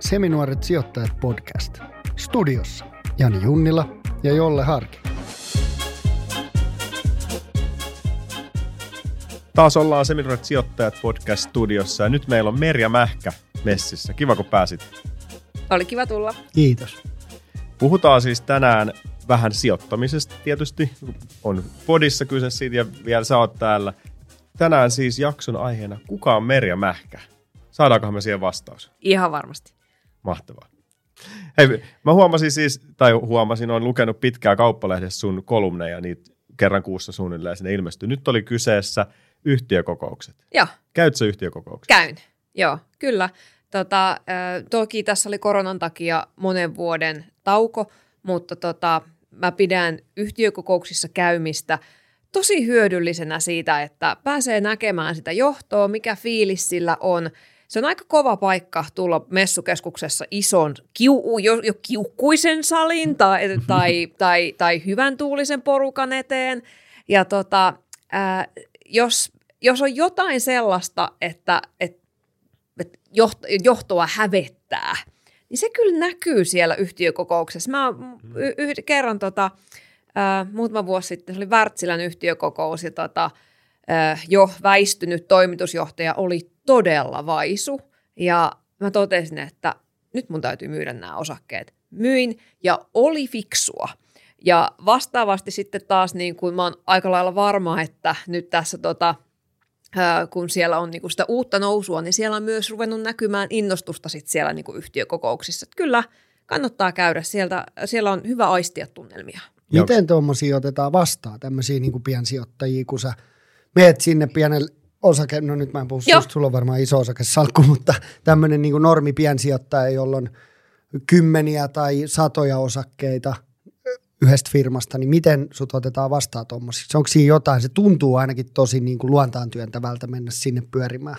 Seminuoret sijoittajat podcast. Studiossa Jani Junnila ja Jolle Harki. Taas ollaan Seminuoret sijoittajat podcast studiossa ja nyt meillä on Merja Mähkä messissä. Kiva kun pääsit. Oli kiva tulla. Kiitos. Puhutaan siis tänään vähän sijoittamisesta tietysti. On podissa kyse siitä ja vielä sä oot täällä. Tänään siis jakson aiheena, kuka on Merja Mähkä? Saadaankohan me siihen vastaus? Ihan varmasti. Mahtavaa. Hei, mä huomasin siis, tai huomasin, olen lukenut pitkää kauppalehdessä sun kolumneja, niitä kerran kuussa suunnilleen sinne ilmestyy. Nyt oli kyseessä yhtiökokoukset. Joo. Käytkö yhtiökokoukset? Käyn, joo, kyllä. Tota, toki tässä oli koronan takia monen vuoden tauko, mutta tota, mä pidän yhtiökokouksissa käymistä tosi hyödyllisenä siitä, että pääsee näkemään sitä johtoa, mikä fiilis sillä on. Se on aika kova paikka tulla messukeskuksessa ison, kiu, jo, jo kiukkuisen salin tai, tai, tai, tai hyvän tuulisen porukan eteen. Ja tota, ää, jos, jos on jotain sellaista, että, että, että johtoa hävettää, niin se kyllä näkyy siellä yhtiökokouksessa. Mä yhden kerran tota, äh, muutama vuosi sitten, se oli Wärtsilän yhtiökokous ja tota, jo väistynyt toimitusjohtaja oli todella vaisu ja mä totesin, että nyt mun täytyy myydä nämä osakkeet. Myin ja oli fiksua. Ja vastaavasti sitten taas niin kuin mä oon aika lailla varma, että nyt tässä tota, kun siellä on niinku sitä uutta nousua, niin siellä on myös ruvennut näkymään innostusta sit siellä niinku yhtiökokouksissa. Että kyllä kannattaa käydä, sieltä, siellä on hyvä aistia tunnelmia. Miten tuommoisia otetaan vastaan, tämmöisiä niinku piensijoittajia, kun sä meet sinne pienelle osake, no nyt mä en puhu susta, sulla on varmaan iso osakesalkku, mutta tämmöinen niinku normi piensijoittaja, jolla on kymmeniä tai satoja osakkeita – yhdestä firmasta, niin miten sut otetaan vastaan tuommoisiksi? Onko siinä jotain? Se tuntuu ainakin tosi niin kuin luontaan työntävältä mennä sinne pyörimään.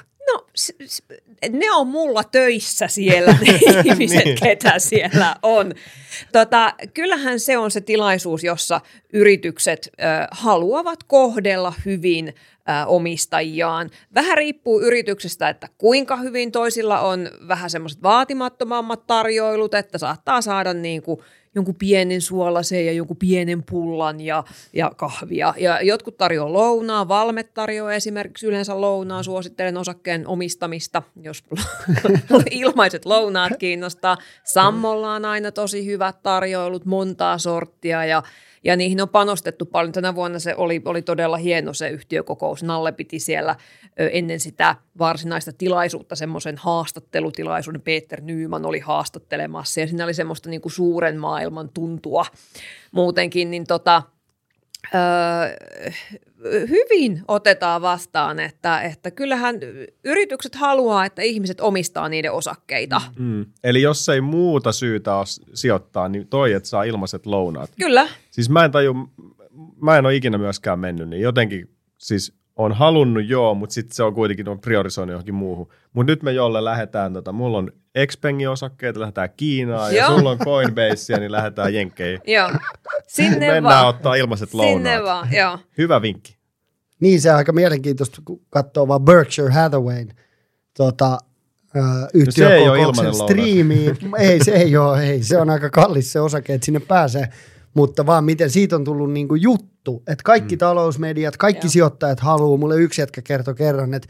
Ne on mulla töissä siellä, ne ihmiset, niin. ketä siellä on. Tota, kyllähän se on se tilaisuus, jossa yritykset ö, haluavat kohdella hyvin omistajiaan. Vähän riippuu yrityksestä, että kuinka hyvin toisilla on vähän semmoiset vaatimattomammat tarjoilut, että saattaa saada niin kuin jonkun pienen suolaseen ja jonkun pienen pullan ja, ja kahvia. Ja jotkut tarjoaa lounaa, Valmet tarjoaa esimerkiksi yleensä lounaa, suosittelen osakkeen omistamista, jos ilmaiset lounaat kiinnostaa. Sammolla on aina tosi hyvät tarjoilut, montaa sorttia ja ja niihin on panostettu paljon. Tänä vuonna se oli, oli todella hieno se yhtiökokous. Nalle piti siellä ennen sitä varsinaista tilaisuutta semmoisen haastattelutilaisuuden. Peter Nyyman oli haastattelemassa ja siinä oli semmoista niin kuin suuren maailman tuntua muutenkin. Niin tota, öö, hyvin otetaan vastaan, että, että kyllähän yritykset haluaa, että ihmiset omistaa niiden osakkeita. Mm. Eli jos ei muuta syytä ole sijoittaa, niin toi, että saa ilmaiset lounaat. Kyllä. Siis mä en taju, mä en ole ikinä myöskään mennyt, niin jotenkin siis halunnut joo, mutta sitten se on kuitenkin on priorisoinut johonkin muuhun. Mutta nyt me jolle lähdetään, tota, mulla on Xpengin osakkeita, lähdetään Kiinaan ja sulla on Coinbase, niin lähdetään Jenkkeihin. Joo, sinne Mennään vaan. ottaa ilmaiset lounaat. Sinne vaan, joo. Hyvä vinkki. Niin, se on aika mielenkiintoista, kun katsoo vaan Berkshire Hathawayn tota, yhtiökokouksen no striimiin. ei, se ei ole, ei. Se on aika kallis se osake, että sinne pääsee. Mutta vaan miten siitä on tullut niinku juttu, että kaikki mm. talousmediat, kaikki Joo. sijoittajat haluaa. Mulle yksi jätkä kertoi kerran, että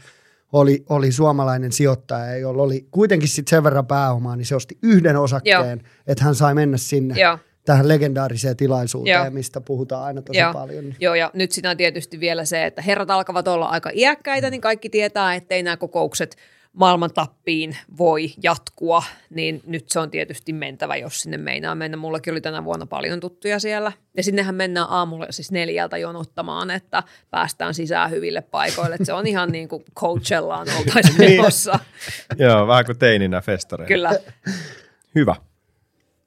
oli, oli suomalainen sijoittaja, jolla oli kuitenkin sit sen verran pääomaa, niin se osti yhden osakkeen, Joo. että hän sai mennä sinne. Joo tähän legendaariseen tilaisuuteen, Joo. mistä puhutaan aina tosi Joo. paljon. Joo, ja nyt siinä on tietysti vielä se, että herrat alkavat olla aika iäkkäitä, niin kaikki tietää, ettei nämä kokoukset maailman tappiin voi jatkua, niin nyt se on tietysti mentävä, jos sinne meinaa mennä. Mullakin oli tänä vuonna paljon tuttuja siellä. Ja sinnehän mennään aamulla siis neljältä jonottamaan, että päästään sisään hyville paikoille. Se on ihan niin kuin coachellaan oltaisiin niin. Joo, vähän kuin teininä festareilla. Kyllä. Hyvä.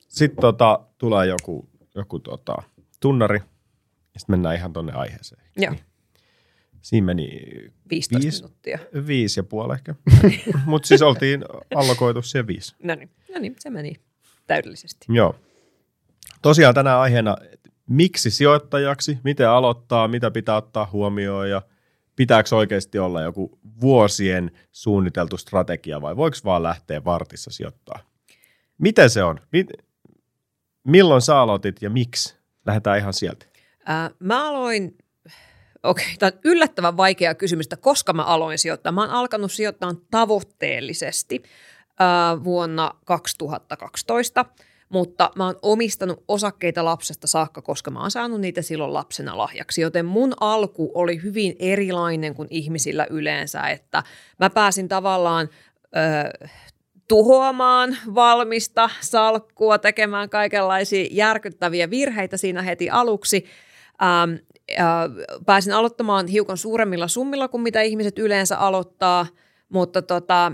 Sitten tota, tulee joku, joku tota, tunnari, ja sitten mennään ihan tuonne aiheeseen. Joo. Siinä meni 15 viisi, minuuttia. Viisi ja puoli ehkä. Mutta siis oltiin allokoitu siihen viisi. No niin, no niin, se meni täydellisesti. Joo. Tosiaan tänään aiheena, miksi sijoittajaksi, miten aloittaa, mitä pitää ottaa huomioon ja pitääkö oikeasti olla joku vuosien suunniteltu strategia vai voiko vaan lähteä vartissa sijoittaa? Miten se on? Milloin sä aloitit ja miksi? Lähdetään ihan sieltä. Ää, mä aloin, okei, okay, tämä on yllättävän vaikea kysymys, että koska mä aloin sijoittaa. Mä oon alkanut sijoittaa tavoitteellisesti ää, vuonna 2012 – mutta mä oon omistanut osakkeita lapsesta saakka, koska mä oon saanut niitä silloin lapsena lahjaksi. Joten mun alku oli hyvin erilainen kuin ihmisillä yleensä, että mä pääsin tavallaan ö, tuhoamaan valmista salkkua, tekemään kaikenlaisia järkyttäviä virheitä siinä heti aluksi. Ähm, äh, pääsin aloittamaan hiukan suuremmilla summilla kuin mitä ihmiset yleensä aloittaa, mutta tota,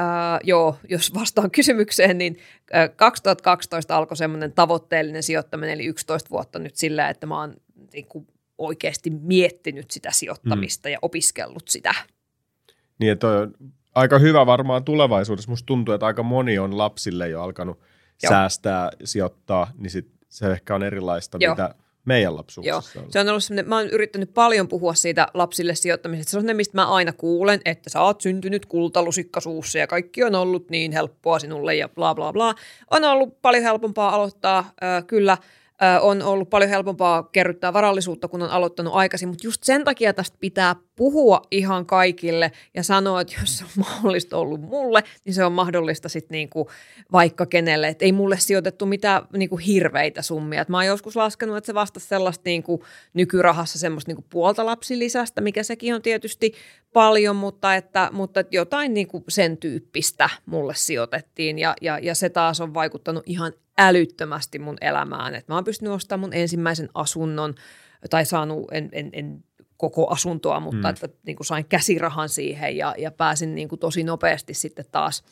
Uh, joo, jos vastaan kysymykseen, niin uh, 2012 alkoi semmoinen tavoitteellinen sijoittaminen, eli 11 vuotta nyt sillä, että mä oon niin kuin, oikeasti miettinyt sitä sijoittamista mm. ja opiskellut sitä. Niin, että on aika hyvä varmaan tulevaisuudessa. Musta tuntuu, että aika moni on lapsille jo alkanut joo. säästää, sijoittaa, niin sit se ehkä on erilaista, joo. mitä meidän lapsuudessa. Joo, se on ollut semmoinen, mä oon yrittänyt paljon puhua siitä lapsille sijoittamisesta. Se on semmoinen, mistä mä aina kuulen, että sä oot syntynyt kultalusikka suussa ja kaikki on ollut niin helppoa sinulle ja bla bla bla. On ollut paljon helpompaa aloittaa, äh, kyllä – on ollut paljon helpompaa kerryttää varallisuutta, kun on aloittanut aikaisin, mutta just sen takia tästä pitää puhua ihan kaikille ja sanoa, että jos se on mahdollista ollut mulle, niin se on mahdollista sitten niinku vaikka kenelle. Et ei mulle sijoitettu mitään niinku hirveitä summia. Et mä oon joskus laskenut, että se vastasi sellaista niinku nykyrahassa semmoista niinku puolta lapsilisästä, mikä sekin on tietysti paljon, mutta, että, mutta jotain niinku sen tyyppistä mulle sijoitettiin ja, ja, ja se taas on vaikuttanut ihan älyttömästi mun elämään. Et mä oon pystynyt ostamaan mun ensimmäisen asunnon tai saanut, en, en, en koko asuntoa, mutta mm. että niin kuin sain käsirahan siihen ja, ja pääsin niin kuin tosi nopeasti sitten taas,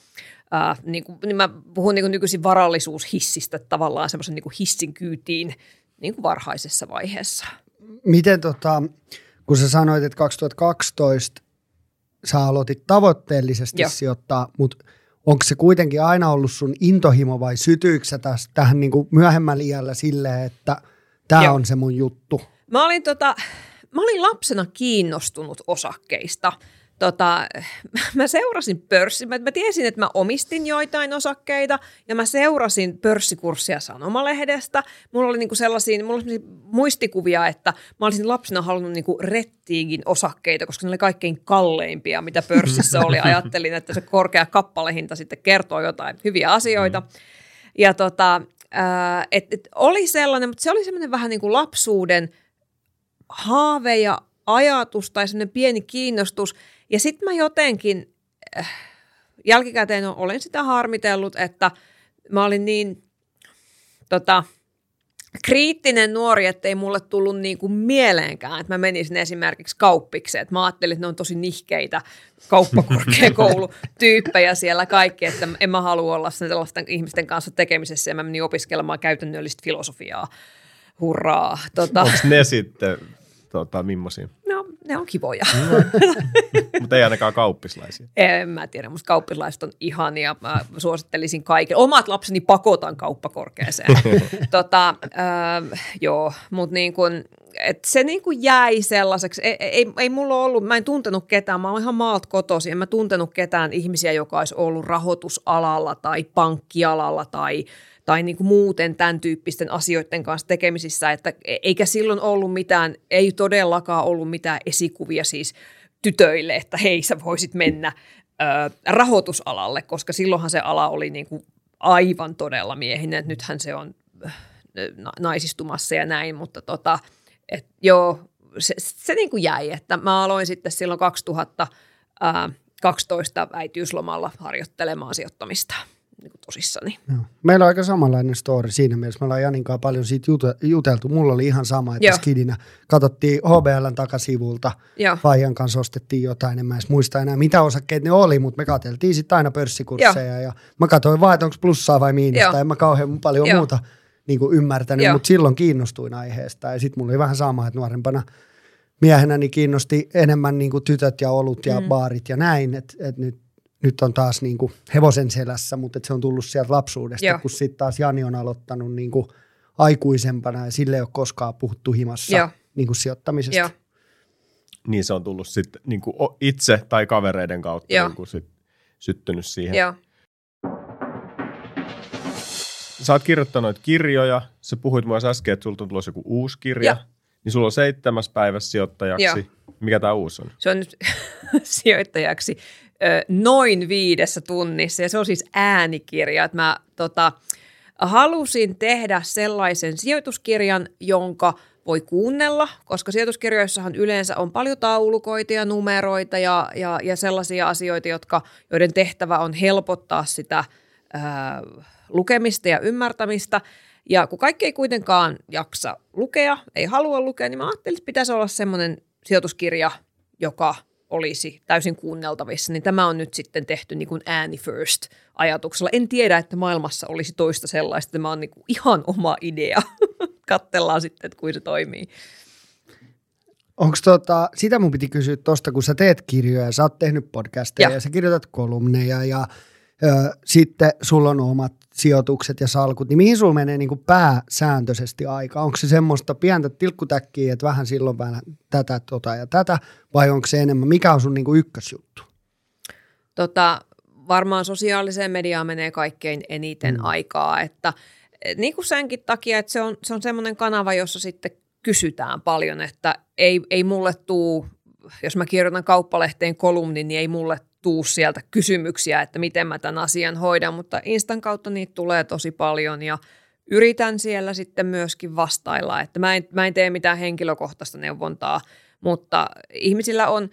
ää, niin kuin, niin mä puhun niin kuin nykyisin varallisuushissistä tavallaan semmoisen niin hissin kyytiin niin kuin varhaisessa vaiheessa. Miten tota, kun sä sanoit, että 2012 sä aloitit tavoitteellisesti Joo. sijoittaa, mutta onko se kuitenkin aina ollut sun intohimo vai sytyykö tästä tähän niin kuin myöhemmällä iällä silleen, että tämä on se mun juttu? Mä olin, tota, mä olin lapsena kiinnostunut osakkeista – tota, mä seurasin pörssi, mä, mä tiesin, että mä omistin joitain osakkeita ja mä seurasin pörssikurssia sanomalehdestä. Mulla oli niinku sellaisia, mulla oli muistikuvia, että mä olisin lapsena halunnut niinku rettiigin osakkeita, koska ne oli kaikkein kalleimpia, mitä pörssissä oli. Ajattelin, että se korkea kappalehinta sitten kertoo jotain hyviä asioita. Ja tota, äh, et, et oli sellainen, mutta se oli semmoinen vähän niin kuin lapsuuden haave ja ajatus tai semmoinen pieni kiinnostus – ja sitten mä jotenkin äh, jälkikäteen olen sitä harmitellut, että mä olin niin tota, kriittinen nuori, ettei mulle tullut niin kuin mieleenkään, että mä menisin esimerkiksi kauppikseen. Että mä ajattelin, että ne on tosi nihkeitä kauppakorkeakoulutyyppejä siellä kaikki, että en mä halua olla sellaisten ihmisten kanssa tekemisessä ja mä menin opiskelemaan käytännöllistä filosofiaa. Hurraa. Tota. Onko ne sitten tota, millaisia? No, ne on kivoja. Mutta ei ainakaan kauppislaisia. En mä tiedä, musta kauppislaiset on ihania. Mä suosittelisin kaikille. Omat lapseni pakotan kauppakorkeeseen. tota, äh, joo, mutta niin kun, et se niin kuin jäi sellaiseksi. Ei, ei, ei mulla ollut, mä en tuntenut ketään, mä oon ihan maalt kotosi, en mä tuntenut ketään ihmisiä, joka olisi ollut rahoitusalalla tai pankkialalla tai tai niin kuin muuten tämän tyyppisten asioiden kanssa tekemisissä, että e- eikä silloin ollut mitään, ei todellakaan ollut mitään esikuvia siis tytöille, että hei sä voisit mennä ö, rahoitusalalle, koska silloinhan se ala oli niin kuin aivan todella miehinen, nythän se on naisistumassa ja näin, mutta tota, et joo, se, se niin kuin jäi, että mä aloin sitten silloin 2012 äitiyslomalla harjoittelemaan sijoittamista niin kuin tosissani. Joo. Meillä on aika samanlainen story siinä mielessä. Me ollaan Janinkaan paljon siitä juteltu. Mulla oli ihan sama, että Joo. skidinä katsottiin HBLn takasivulta. Faijan kanssa ostettiin jotain. En mä edes muista enää, mitä osakkeet ne oli, mutta me katseltiin sitten aina pörssikursseja. Joo. Ja mä katsoin vaan, että onko plussaa vai miinusta. Joo. En mä kauhean paljon Joo. muuta niin kuin ymmärtänyt, mutta silloin kiinnostuin aiheesta. Ja sitten mulla oli vähän sama, että nuorempana miehenä niin kiinnosti enemmän niin kuin tytöt ja olut ja mm. baarit ja näin. Että et nyt nyt on taas niin kuin hevosen selässä, mutta se on tullut sieltä lapsuudesta, Joo. kun sitten taas Jani on aloittanut niin kuin aikuisempana ja sille ei ole koskaan puhuttu himassa Joo. Niin kuin sijoittamisesta. Joo. Niin se on tullut sitten niin kuin itse tai kavereiden kautta niin kuin sit, syttynyt siihen. Joo. sä oot kirjoittanut kirjoja, sä puhuit myös äsken, että sulta on tulossa joku uusi kirja, ja. niin sulla on seitsemäs päivässä sijoittajaksi. Ja. Mikä tämä uusi on? Se on nyt sijoittajaksi ö, noin viidessä tunnissa, ja se on siis äänikirja, että mä tota, halusin tehdä sellaisen sijoituskirjan, jonka voi kuunnella, koska sijoituskirjoissahan yleensä on paljon taulukoita ja numeroita ja, ja, ja sellaisia asioita, jotka, joiden tehtävä on helpottaa sitä ää, lukemista ja ymmärtämistä. Ja kun kaikki ei kuitenkaan jaksa lukea, ei halua lukea, niin mä ajattelin, että pitäisi olla semmoinen sijoituskirja, joka olisi täysin kuunneltavissa, niin tämä on nyt sitten tehty niin kuin ääni first ajatuksella. En tiedä, että maailmassa olisi toista sellaista. Tämä on niin kuin ihan oma idea. Kattellaan sitten, että kuin se toimii. Onko tota, sitä mun piti kysyä tuosta, kun sä teet kirjoja, sä oot tehnyt podcasteja ja, ja sä kirjoitat kolumneja ja sitten sulla on omat sijoitukset ja salkut, niin mihin sulla menee niin kuin pääsääntöisesti aika? Onko se semmoista pientä tilkkutäkkiä, että vähän silloin vähän tätä, tota ja tätä, vai onko se enemmän, mikä on sun niin kuin ykkösjuttu? Tota, varmaan sosiaaliseen mediaan menee kaikkein eniten mm. aikaa, että niin kuin senkin takia, että se on, se on semmoinen kanava, jossa sitten kysytään paljon, että ei, ei mulle tuu, jos mä kirjoitan kauppalehteen kolumnin, niin ei mulle tuu sieltä kysymyksiä, että miten mä tämän asian hoidan, mutta Instan kautta niitä tulee tosi paljon ja yritän siellä sitten myöskin vastailla, että mä en, mä en tee mitään henkilökohtaista neuvontaa, mutta ihmisillä on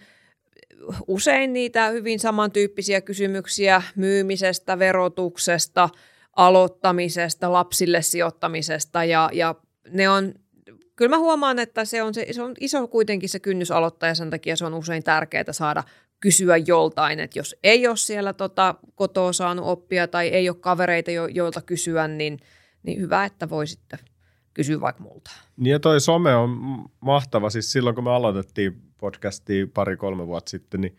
usein niitä hyvin samantyyppisiä kysymyksiä myymisestä, verotuksesta, aloittamisesta, lapsille sijoittamisesta ja, ja ne on kyllä mä huomaan, että se on, se, se on iso kuitenkin se kynnys aloittaa ja sen takia se on usein tärkeää saada kysyä joltain, että jos ei ole siellä tota, kotoa saanut oppia tai ei ole kavereita, jo, joilta kysyä, niin, niin hyvä, että voi sitten kysyä vaikka multa. Niin ja toi some on mahtava. Siis silloin, kun me aloitettiin podcastia pari-kolme vuotta sitten, niin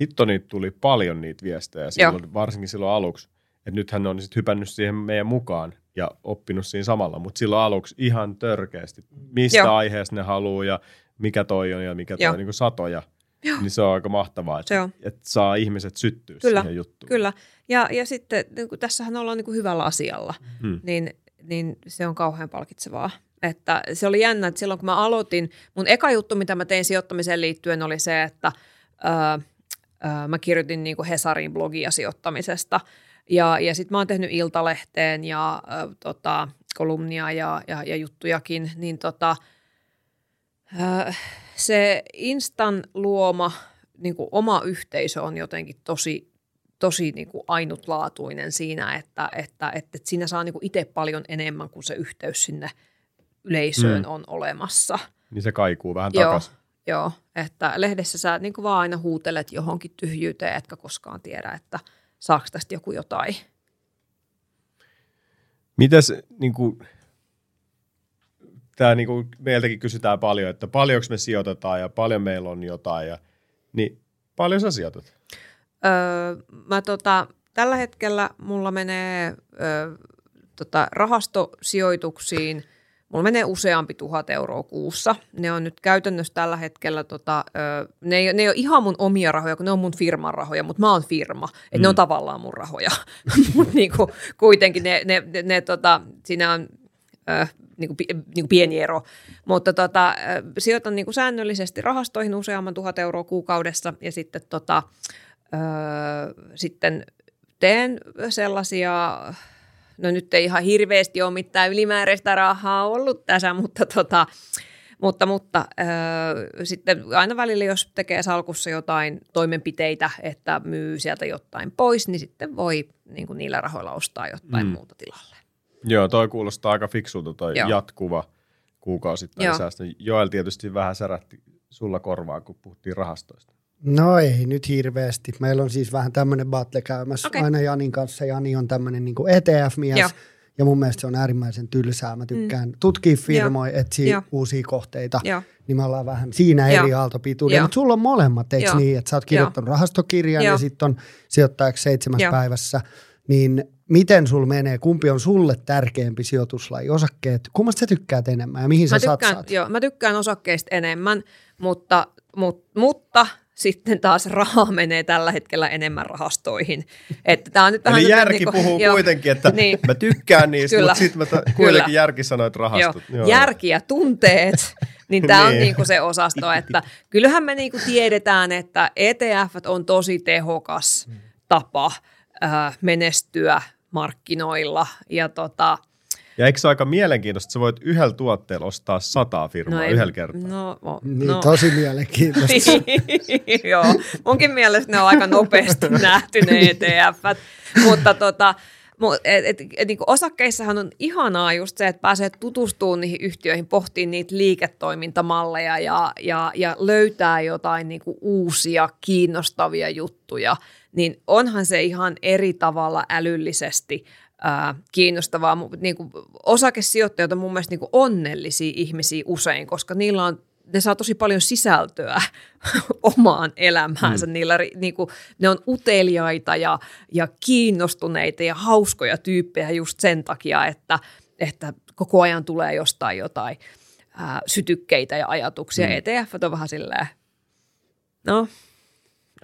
hitto niitä tuli paljon niitä viestejä, silloin, varsinkin silloin aluksi. Että nythän ne on sitten hypännyt siihen meidän mukaan ja oppinut siinä samalla, mutta silloin aluksi ihan törkeästi, mistä Joo. aiheesta ne haluaa ja mikä toi on ja mikä toi on, niin kuin satoja – Joo. Niin se on aika mahtavaa, että, että saa ihmiset syttyä kyllä, siihen juttuun. Kyllä, ja, ja sitten niin kun tässähän ollaan niin kuin hyvällä asialla, hmm. niin, niin se on kauhean palkitsevaa. Että se oli jännä, että silloin kun mä aloitin, mun eka juttu, mitä mä tein sijoittamiseen liittyen, oli se, että öö, öö, mä kirjoitin niin kuin Hesarin blogia sijoittamisesta. Ja, ja sitten mä oon tehnyt Iltalehteen ja ö, tota, kolumnia ja, ja, ja juttujakin, niin tota, ö, se Instan luoma niin kuin oma yhteisö on jotenkin tosi, tosi niin kuin ainutlaatuinen siinä, että, että, että, että siinä saa niin itse paljon enemmän kuin se yhteys sinne yleisöön mm. on olemassa. Niin se kaikuu vähän takaisin. Joo, että lehdessä sä niin kuin vaan aina huutelet johonkin tyhjyyteen, etkä koskaan tiedä, että saako tästä joku jotain. Mitäs niin kuin, tämä niin kuin meiltäkin kysytään paljon, että paljonko me sijoitetaan ja paljon meillä on jotain. Ja, niin paljon sä sijoitat? Öö, mä tota, tällä hetkellä mulla menee öö, tota, rahastosijoituksiin, mulla menee useampi tuhat euroa kuussa. Ne on nyt käytännössä tällä hetkellä, tota, öö, ne, ei, ne ei ole ihan mun omia rahoja, kun ne on mun firman rahoja, mutta mä oon firma, että mm. ne on mm. tavallaan mun rahoja. mutta niinku, kuitenkin ne, ne, ne, ne tota, siinä on niin kuin, niin kuin pieni ero. Mutta tota, sijoitan niin kuin säännöllisesti rahastoihin useamman tuhat euroa kuukaudessa ja sitten, tota, ö, sitten teen sellaisia, no nyt ei ihan hirveästi ole mitään ylimääräistä rahaa ollut tässä, mutta tota, mutta, mutta ö, sitten aina välillä, jos tekee salkussa jotain toimenpiteitä, että myy sieltä jotain pois, niin sitten voi niin kuin niillä rahoilla ostaa jotain mm. muuta tilalle. Joo, toi kuulostaa aika fiksulta toi Joo. jatkuva kuukausittain säästö. Joel tietysti vähän särähti sulla korvaa, kun puhuttiin rahastoista. No ei nyt hirveästi. Meillä on siis vähän tämmöinen battle käymässä okay. aina Janin kanssa. Jani on tämmöinen niin ETF-mies. Joo. Ja mun mielestä se on äärimmäisen tylsää. Mä tykkään mm. tutkia firmoja, etsiä uusia kohteita. Joo. Niin me ollaan vähän siinä eri aaltopituudella. Mutta sulla on molemmat, eikö Joo. niin? Että sä oot kirjoittanut Joo. rahastokirjan Joo. ja sitten on sijoittajaksi seitsemäs Joo. päivässä. Niin miten sul menee, kumpi on sulle tärkeämpi sijoituslaji, osakkeet, kummasta sä tykkäät enemmän ja mihin mä sä tykkään, satsaat? Joo, mä tykkään osakkeista enemmän, mutta, mutta, mutta sitten taas rahaa menee tällä hetkellä enemmän rahastoihin. Että tää on nyt vähän Eli järki niin kuin, puhuu jo, kuitenkin, että niin. mä tykkään niistä, Kyllä. mutta sitten mä ta- kuitenkin Kyllä. järki sanoo, että rahastot. Joo. Joo. Järki ja tunteet, niin tämä niin. on niinku se osasto, että kyllähän me niinku tiedetään, että ETF on tosi tehokas tapa äh, menestyä markkinoilla ja tota, ja eikö se aika mielenkiintoista, että sä voit yhdellä tuotteella ostaa sataa firmaa no ei, yhdellä kertaa? No, no, niin, no. tosi mielenkiintoista. Joo, munkin mielestä ne on aika nopeasti nähty ne ETF. Mutta tota, et, et, et, niin osakkeissahan on ihanaa just se, että pääsee tutustumaan niihin yhtiöihin, pohtiin niitä liiketoimintamalleja ja, ja, ja löytää jotain niin uusia kiinnostavia juttuja. Niin onhan se ihan eri tavalla älyllisesti – ää, kiinnostavaa. Niin osakesijoittajat on mun mielestä niin onnellisia ihmisiä usein, koska niillä on ne saa tosi paljon sisältöä omaan elämäänsä. Mm. Niillä, niin kuin, ne on uteliaita ja, ja kiinnostuneita ja hauskoja tyyppejä just sen takia, että, että koko ajan tulee jostain jotain ää, sytykkeitä ja ajatuksia. Mm. ETF on vähän silleen, no,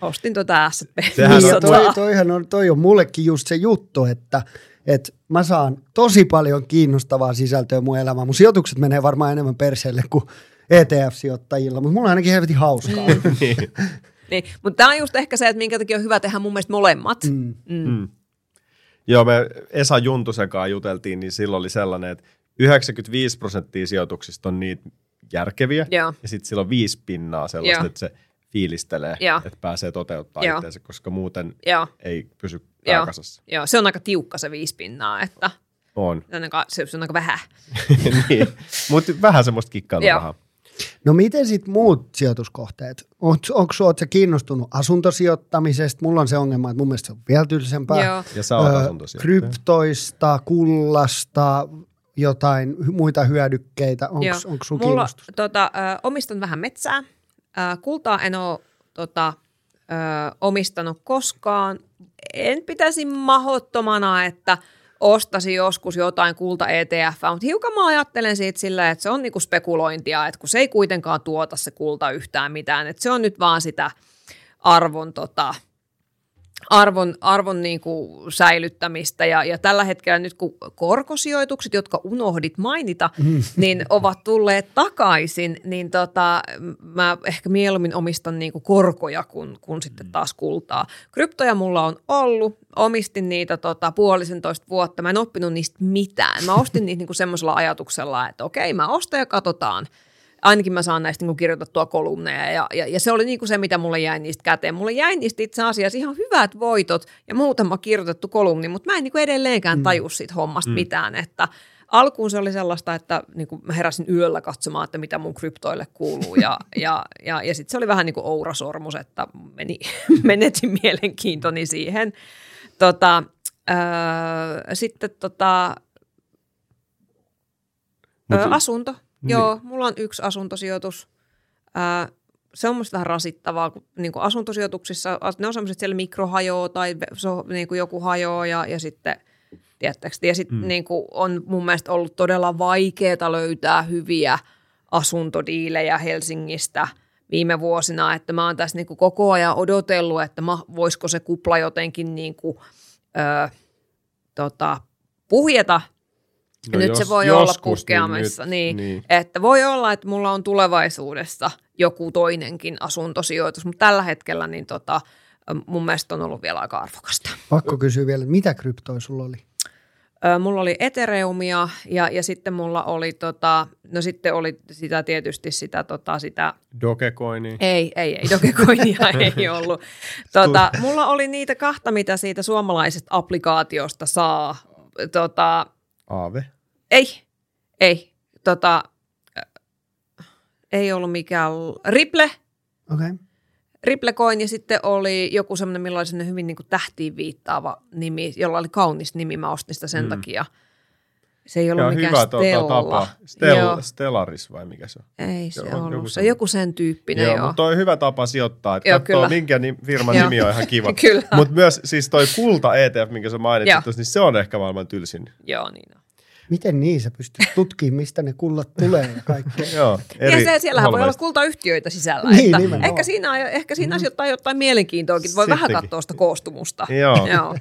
ostin tuota S&P. Niin, toi, toihan on, toi on mullekin just se juttu, että – että mä saan tosi paljon kiinnostavaa sisältöä mun elämään. Mun sijoitukset menee varmaan enemmän perseelle kuin ETF-sijoittajilla, mutta mulla on ainakin helvetin hauskaa. Mm. niin. niin. Mutta tämä on just ehkä se, että minkä takia on hyvä tehdä mun mielestä molemmat. Mm. Mm. Mm. Joo, me Esa Juntusen kanssa juteltiin, niin silloin oli sellainen, että 95 prosenttia sijoituksista on niitä järkeviä, Joo. ja sitten silloin viisi pinnaa sellaista, Joo. että se fiilistelee, Joo. että pääsee toteuttaa itseänsä, koska muuten Joo. ei pysy pääkasassa. Joo, se on aika tiukka se viisi pinnaa, että on. Se on aika, se on aika vähän. niin, mutta vähän semmoista kikkailua No miten sitten muut sijoituskohteet? Onko sä kiinnostunut asuntosijoittamisesta? Mulla on se ongelma, että mun mielestä se on vielä tylsempää. Joo. Ja sä oot öö, Kryptoista, kullasta, jotain muita hyödykkeitä. Onko sun Mulla, kiinnostus? Tota, ö, omistan vähän metsää. Ö, kultaa en ole tota, ö, omistanut koskaan, en pitäisi mahottomana, että ostasi joskus jotain kulta ETF, mutta hiukan mä ajattelen siitä sillä, että se on niinku spekulointia, että kun se ei kuitenkaan tuota se kulta yhtään mitään, että se on nyt vaan sitä arvon tota, arvon, arvon niin kuin säilyttämistä. Ja, ja tällä hetkellä nyt kun korkosijoitukset, jotka unohdit mainita, mm. niin ovat tulleet takaisin, niin tota, mä ehkä mieluummin omistan niin kuin korkoja kuin, kuin sitten taas kultaa. Kryptoja mulla on ollut, omistin niitä tota, puolisentoista vuotta, mä en oppinut niistä mitään. Mä ostin niitä niin kuin semmoisella ajatuksella, että okei, mä ostan ja katsotaan – ainakin mä saan näistä niin kuin kirjoitettua kolumneja ja, ja, ja se oli niin kuin se, mitä mulle jäi niistä käteen. Mulle jäi niistä itse asiassa ihan hyvät voitot ja muutama kirjoitettu kolumni, mutta mä en niin kuin edelleenkään mm. taju siitä hommasta mm. mitään, että alkuun se oli sellaista, että niin kuin mä heräsin yöllä katsomaan, että mitä mun kryptoille kuuluu ja, ja, ja, ja sitten se oli vähän niin kuin ourasormus, että meni, menetin mielenkiintoni siihen. Tota, öö, sitten tota, öö, asunto. Niin. Joo, mulla on yksi asuntosijoitus. Ää, se on musta vähän rasittavaa, kun niin kuin asuntosijoituksissa, ne on semmoiset siellä mikrohajoo tai so, niin kuin joku hajoo ja, ja sitten, tiedättekö, ja sitten mm. niin kuin on mun mielestä ollut todella vaikeaa löytää hyviä asuntodiilejä Helsingistä viime vuosina, että mä oon tässä niin kuin koko ajan odotellut, että ma, voisiko se kupla jotenkin niin kuin, ö, tota, puhjeta No nyt jos, se voi olla puhkeamassa. Niin, niin, niin. Että voi olla, että mulla on tulevaisuudessa joku toinenkin asuntosijoitus, mutta tällä hetkellä niin tota, mun mielestä on ollut vielä aika arvokasta. Pakko kysyä vielä, mitä kryptoja sulla oli? mulla oli Ethereumia ja, ja sitten mulla oli, tota, no sitten oli sitä tietysti sitä, tota, sitä Dogecoinia. Ei, ei, ei, Dogecoinia ei ollut. Tota, mulla oli niitä kahta, mitä siitä suomalaisesta applikaatiosta saa. Tota, Aave? Ei, ei. Tota, ei ollut mikään Ripple. Okei. Okay. Ripplecoin ja sitten oli joku semmoinen, millä oli hyvin niin kuin tähtiin viittaava nimi, jolla oli kaunis nimi, mä ostin sitä sen mm. takia. Se ei ollut Joo, mikään hyvä, Stella. Tapa. Stel, Stellaris vai mikä se on? Ei se joo, ollut. Joku se joku sen tyyppinen. Joo, joo. mutta toi hyvä tapa sijoittaa, että joo, katsoo kyllä. minkä ni, firman nimi on ihan kiva. Mutta myös siis toi kulta ETF, minkä sä mainitsit, niin se on ehkä maailman tylsin. Joo, niin on. Miten niin sä pystyt tutkimaan, mistä ne kullat tulee ja kaikkea? Joo, eri ja se, siellähän voi olla kultayhtiöitä sisällä. Niin, että ehkä siinä, ehkä siinä olisi jotain, jotain mielenkiintoakin. Voi Sittenkin. vähän katsoa sitä koostumusta. Joo. Joo.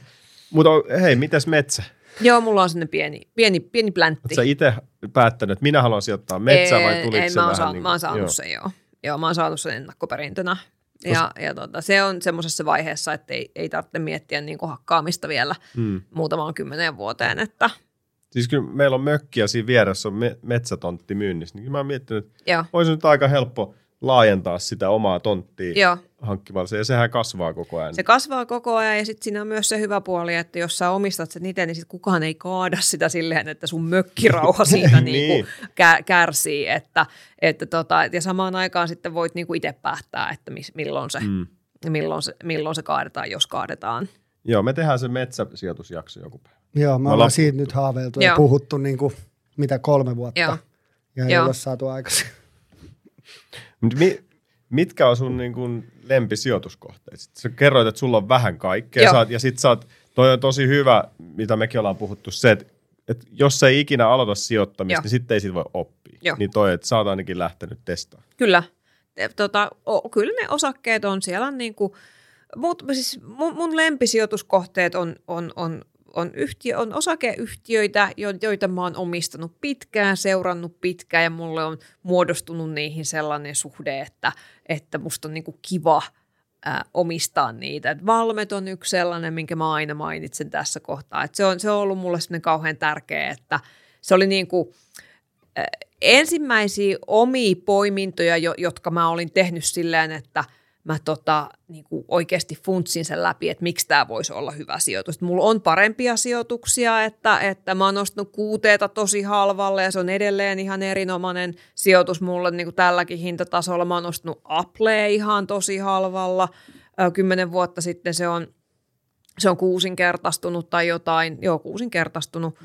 Mutta hei, mitäs metsä? Joo, mulla on sinne pieni, pieni, pieni pläntti. Oletko itse päättänyt, että minä haluan sijoittaa metsää vai tuliko ei, se mä vähän saa, niin mä oon saanut joo. sen joo. Joo, mä oon saanut sen ennakkoperintönä. Ja, ja tota, se on semmoisessa vaiheessa, että ei, ei tarvitse miettiä niin kuin hakkaamista vielä mm. muutamaan kymmeneen vuoteen. Että. Siis kyllä meillä on mökkiä siinä vieressä, on me, metsätontti myynnissä. Niin mä oon miettinyt, että olisi nyt aika helppo laajentaa sitä omaa tonttia Joo. hankkimalla. Ja sehän kasvaa koko ajan. Se kasvaa koko ajan ja sitten siinä on myös se hyvä puoli, että jos sä omistat sen itse, niin sit kukaan ei kaada sitä silleen, että sun mökkirauha siitä niin. niinku kä- kärsii. Että, että tota, ja samaan aikaan sitten voit niinku itse päättää, että mis, milloin, se, mm. milloin, se, milloin se kaadetaan, jos kaadetaan. Joo, me tehdään se metsäsijoitusjakso joku päivä. Joo, me, me ollaan siitä nyt haaveiltu ja puhuttu niin kuin, mitä kolme vuotta. Joo. Ja ei ole saatu aikaisin. Mitkä on sun niin kuin lempisijoituskohteet? Sä kerroit, että sulla on vähän kaikkea saat, ja sit sä oot, toi on tosi hyvä, mitä mekin ollaan puhuttu, se, että, että jos ei ikinä aloita sijoittamista, Joo. niin sitten ei siitä voi oppia. Joo. Niin toi, että sä oot ainakin lähtenyt testaamaan. Kyllä. Tota, o, kyllä ne osakkeet on siellä niin kuin, mut, siis mun, mun lempisijoituskohteet on, on, on on, yhtiö, on osakeyhtiöitä, joita mä oon omistanut pitkään, seurannut pitkään ja mulle on muodostunut niihin sellainen suhde, että, että musta on niinku kiva ää, omistaa niitä. Et Valmet on yksi sellainen, minkä mä aina mainitsen tässä kohtaa. Et se, on, se on ollut mulle sellainen kauhean tärkeä, että se oli niinku, ää, ensimmäisiä omia poimintoja, jo, jotka mä olin tehnyt silleen, että – mä tota, niin kuin oikeasti funtsin sen läpi, että miksi tämä voisi olla hyvä sijoitus. Mulla on parempia sijoituksia, että, että mä oon nostanut kuuteeta tosi halvalle ja se on edelleen ihan erinomainen sijoitus mulle niin kuin tälläkin hintatasolla. Mä oon nostanut Applea ihan tosi halvalla. Kymmenen vuotta sitten se on, se on kuusinkertaistunut tai jotain, joo kuusinkertaistunut.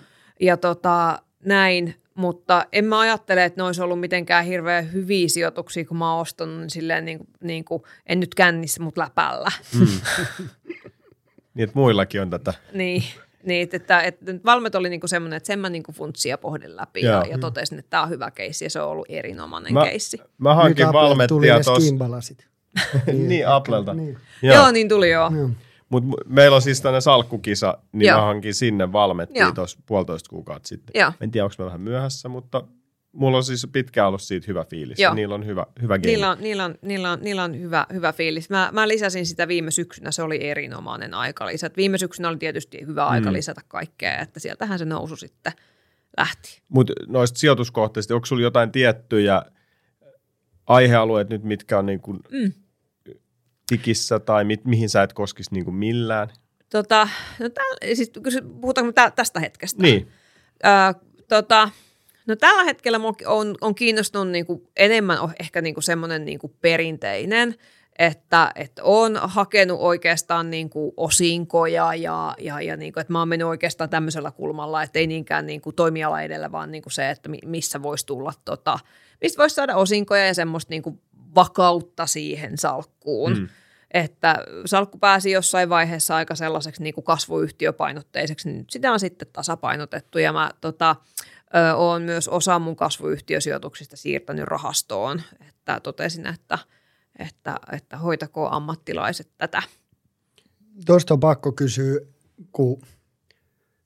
Ja tota, näin, mutta en mä ajattele, että ne olisi ollut mitenkään hirveän hyviä sijoituksia, kun mä oon ostanut niin silleen niin kuin, niin kuin, en nyt kännissä, mutta läpällä. Mm. niin, että muillakin on tätä. niin, niin että, että, että Valmet oli niinku semmoinen, että sen mä niinku funtsia pohdin läpi ja, ja totesin, että tämä on hyvä keissi ja se on ollut erinomainen mä, keissi. Mä hankin Valmettia tuossa. niin, niin, Applelta. Niin. Joo. joo, niin tuli joo. joo. Mutta meillä on siis tämmöinen salkkukisa, niin Joo. mä hankin sinne valmettiin tuossa puolitoista kuukautta sitten. Joo. En tiedä, onko mä vähän myöhässä, mutta mulla on siis pitkään ollut siitä hyvä fiilis. Joo. Niillä on hyvä, hyvä game. Niillä on, niillä on, niillä on, niillä on hyvä, hyvä fiilis. Mä, mä lisäsin sitä viime syksynä, se oli erinomainen aikalisä. Viime syksynä oli tietysti hyvä mm. aika lisätä kaikkea, että sieltähän se nousu sitten lähti. Mutta noista sijoituskohteista, onko sulla jotain tiettyjä aihealueet nyt, mitkä on niin kuin mm tikissä tai mi- mihin sä et koskisi niin kuin millään? Tota, no täl, siis, puhutaanko tä, tästä hetkestä? Niin. Ö, tota, no tällä hetkellä on, on kiinnostunut niin kuin enemmän ehkä niin kuin semmoinen niin kuin perinteinen, että, että on hakenut oikeastaan niin kuin osinkoja ja, ja, ja niin kuin, että mä oon mennyt oikeastaan tämmöisellä kulmalla, että ei niinkään niin kuin toimiala edellä, vaan niin kuin se, että missä voisi tulla, tota, mistä voisi saada osinkoja ja semmoista niin kuin vakautta siihen salkkuun. Mm. Että salkku pääsi jossain vaiheessa aika sellaiseksi niin kuin kasvuyhtiöpainotteiseksi, niin sitä on sitten tasapainotettu. Ja mä tota, olen myös osa mun kasvuyhtiösijoituksista siirtänyt rahastoon, että totesin, että, että, että hoitako ammattilaiset tätä. Tuosta on pakko kysyä, kun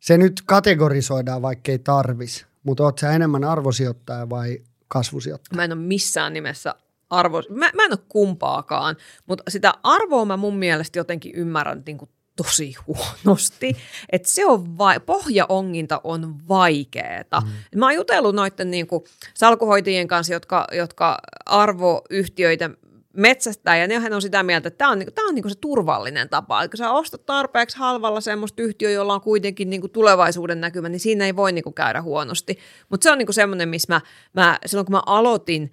se nyt kategorisoidaan, vaikkei tarvis, mutta oot sä enemmän arvosijoittaja vai kasvusijoittaja? Mä en ole missään nimessä arvo, mä, mä en ole kumpaakaan, mutta sitä arvoa mä mun mielestä jotenkin ymmärrän niin kuin tosi huonosti, että se on vai, pohjaonginta on vaikeeta. Mm. Mä oon jutellut noiden niin kuin, salkuhoitajien kanssa, jotka, jotka arvoyhtiöitä metsästää, ja nehän on sitä mieltä, että tämä on, niinku, tää on niinku se turvallinen tapa. Että kun sä ostat tarpeeksi halvalla semmoista yhtiöä, jolla on kuitenkin niinku tulevaisuuden näkymä, niin siinä ei voi niinku käydä huonosti. Mutta se on niinku semmoinen, missä mä, mä, silloin kun mä aloitin...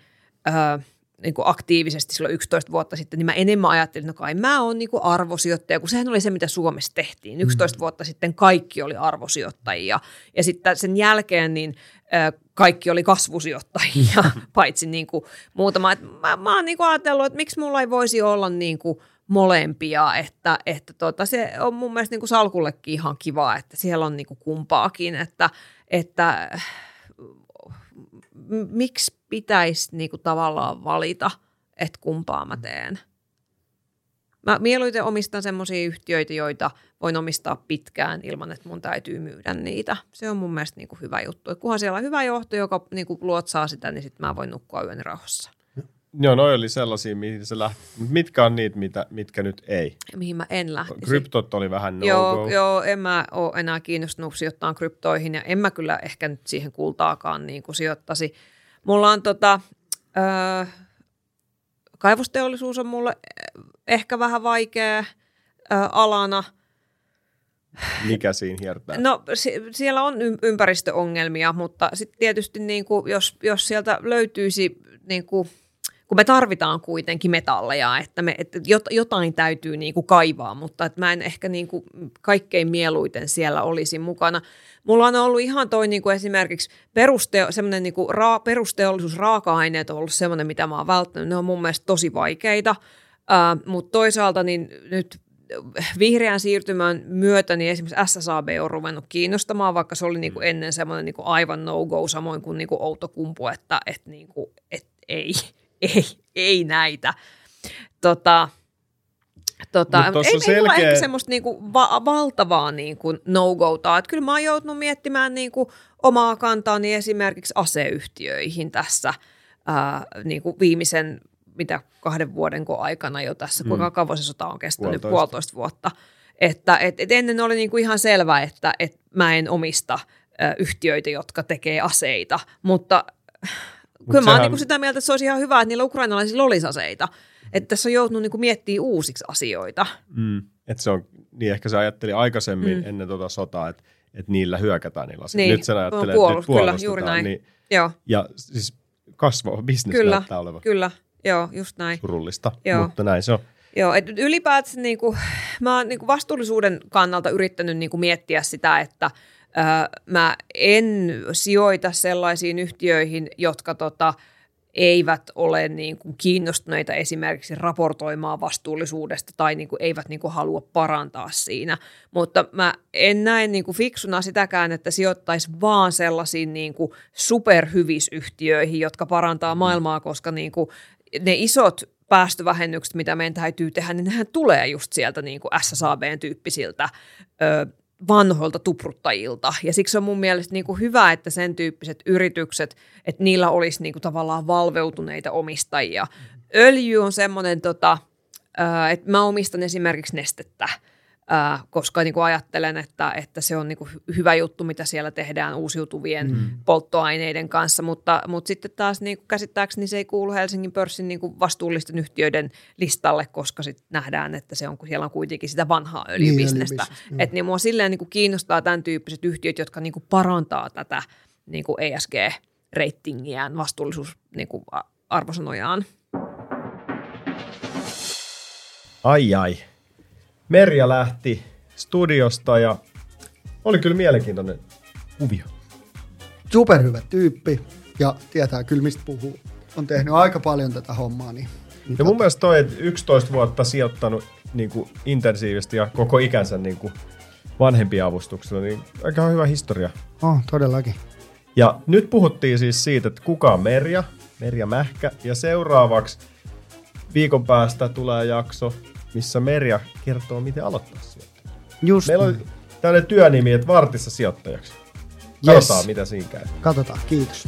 Öö, niin kuin aktiivisesti silloin 11 vuotta sitten, niin mä enemmän ajattelin, että no kai mä oon niin kuin arvosijoittaja, kun sehän oli se, mitä Suomessa tehtiin. 11 mm. vuotta sitten kaikki oli arvosijoittajia ja sitten sen jälkeen niin kaikki oli kasvusijoittajia, paitsi niin kuin muutama. Et mä, mä oon niin kuin ajatellut, että miksi mulla ei voisi olla niin kuin molempia, että, että tota, se on mun mielestä niin kuin salkullekin ihan kiva, että siellä on niin kuin kumpaakin, että, että miksi pitäisi niin kuin tavallaan valita, että kumpaa mä teen. Mä mieluiten omistan semmoisia yhtiöitä, joita voin omistaa pitkään ilman, että mun täytyy myydä niitä. Se on mun mielestä niin kuin hyvä juttu. kunhan siellä on hyvä johto, joka niin kuin luotsaa sitä, niin sitten mä voin nukkua yön rauhassa. Joo, noi oli sellaisia, mihin se lähti. Mitkä on niitä, mitä, mitkä nyt ei? Mihin mä en lähtisi. Kryptot oli vähän no joo, joo, en mä ole enää kiinnostunut sijoittamaan kryptoihin ja en mä kyllä ehkä nyt siihen kultaakaan niin kuin sijoittasi. Mulla on tota, öö, kaivosteollisuus on mulle ehkä vähän vaikea öö, alana. Mikä siinä hiertää? No siellä on ympäristöongelmia, mutta sitten tietysti niin kuin, jos, jos sieltä löytyisi niin kuin, kun me tarvitaan kuitenkin metalleja, että, me, että jotain täytyy niin kuin kaivaa, mutta että mä en ehkä niin kuin kaikkein mieluiten siellä olisi mukana. Mulla on ollut ihan toi niin kuin esimerkiksi peruste, semmoinen niin kuin ra, perusteollisuus, raaka-aineet on ollut semmoinen, mitä mä oon välttänyt. Ne on mun mielestä tosi vaikeita, uh, mutta toisaalta niin nyt vihreän siirtymän myötä niin esimerkiksi SSAB on ruvennut kiinnostamaan, vaikka se oli niin kuin ennen semmoinen niin kuin aivan no-go, samoin kuin, niin kuin Outokumpu, että, että, niin kuin, että ei, ei, ei näitä. Tota, Tota, ei, ei selkeä... mulla ehkä semmoista niinku va- valtavaa niinku no-gota. Että kyllä mä oon joutunut miettimään niinku omaa kantaani esimerkiksi aseyhtiöihin tässä ää, niinku viimeisen mitä kahden vuoden aikana jo tässä, mm. kuinka kauan se sota on kestänyt, puolitoista, puolitoista vuotta. Että et, et ennen oli niinku ihan selvä, että et mä en omista ä, yhtiöitä, jotka tekee aseita, mutta Mut Kyllä mä oon niin sitä mieltä, että se olisi ihan hyvä, että niillä ukrainalaisilla olisi aseita. Että tässä on joutunut niin miettimään uusiksi asioita. Mm. Että se on, niin ehkä se ajatteli aikaisemmin mm. ennen tuota sotaa, että, että niillä hyökätään niillä aseilla. Niin. Nyt se ajattelee, että nyt kyllä, juuri näin. Niin, Joo. Ja siis kasvava bisnes kyllä, näyttää olevan. Kyllä, joo, just näin. Surullista, Joo. mutta näin se on. Joo, että ylipäätään niin kuin, mä oon niin kuin vastuullisuuden kannalta yrittänyt niin kuin miettiä sitä, että – mä en sijoita sellaisiin yhtiöihin, jotka tota, eivät ole niin kuin kiinnostuneita esimerkiksi raportoimaan vastuullisuudesta tai niin kuin eivät niin kuin halua parantaa siinä. Mutta mä en näe niin kuin fiksuna sitäkään, että sijoittaisi vaan sellaisiin niin kuin superhyvisyhtiöihin, jotka parantaa mm. maailmaa, koska niin kuin ne isot päästövähennykset, mitä meidän täytyy tehdä, niin nehän tulee just sieltä niin kuin SSAB-tyyppisiltä ö, vanhoilta tupruttajilta. Ja siksi on mun mielestä niin kuin hyvä, että sen tyyppiset yritykset, että niillä olisi niin kuin tavallaan valveutuneita omistajia. Öljy on semmoinen, tota, että mä omistan esimerkiksi nestettä – Ää, koska niin kuin ajattelen, että, että se on niin kuin hyvä juttu, mitä siellä tehdään uusiutuvien mm. polttoaineiden kanssa, mutta, mutta sitten taas niin kuin käsittääkseni se ei kuulu Helsingin pörssin niin kuin vastuullisten yhtiöiden listalle, koska sitten nähdään, että se on, siellä on kuitenkin sitä vanhaa öljybisnestä. Niin, että niin mua silleen niin kuin kiinnostaa tämän tyyppiset yhtiöt, jotka niin kuin parantaa tätä niin kuin ESG-reitingiään, vastuullisuus niin kuin arvosanojaan. Ai ai. Merja lähti studiosta ja oli kyllä mielenkiintoinen kuvio. Superhyvä tyyppi ja tietää kyllä mistä puhuu. On tehnyt aika paljon tätä hommaa. Niin, niin ja mun mielestä toi, että 11 vuotta sijoittanut niin kuin intensiivisesti ja koko ikänsä niin kuin vanhempia avustuksella, niin aika hyvä historia. Oh, todellakin. Ja nyt puhuttiin siis siitä, että kuka on Merja, Merja Mähkä, ja seuraavaksi viikon päästä tulee jakso missä Merja kertoo, miten aloittaa sijoittajia. Just Meillä on tällainen työnimi, että vartissa sijoittajaksi. Katsotaan, yes. mitä siinä käy. Katsotaan, kiitos.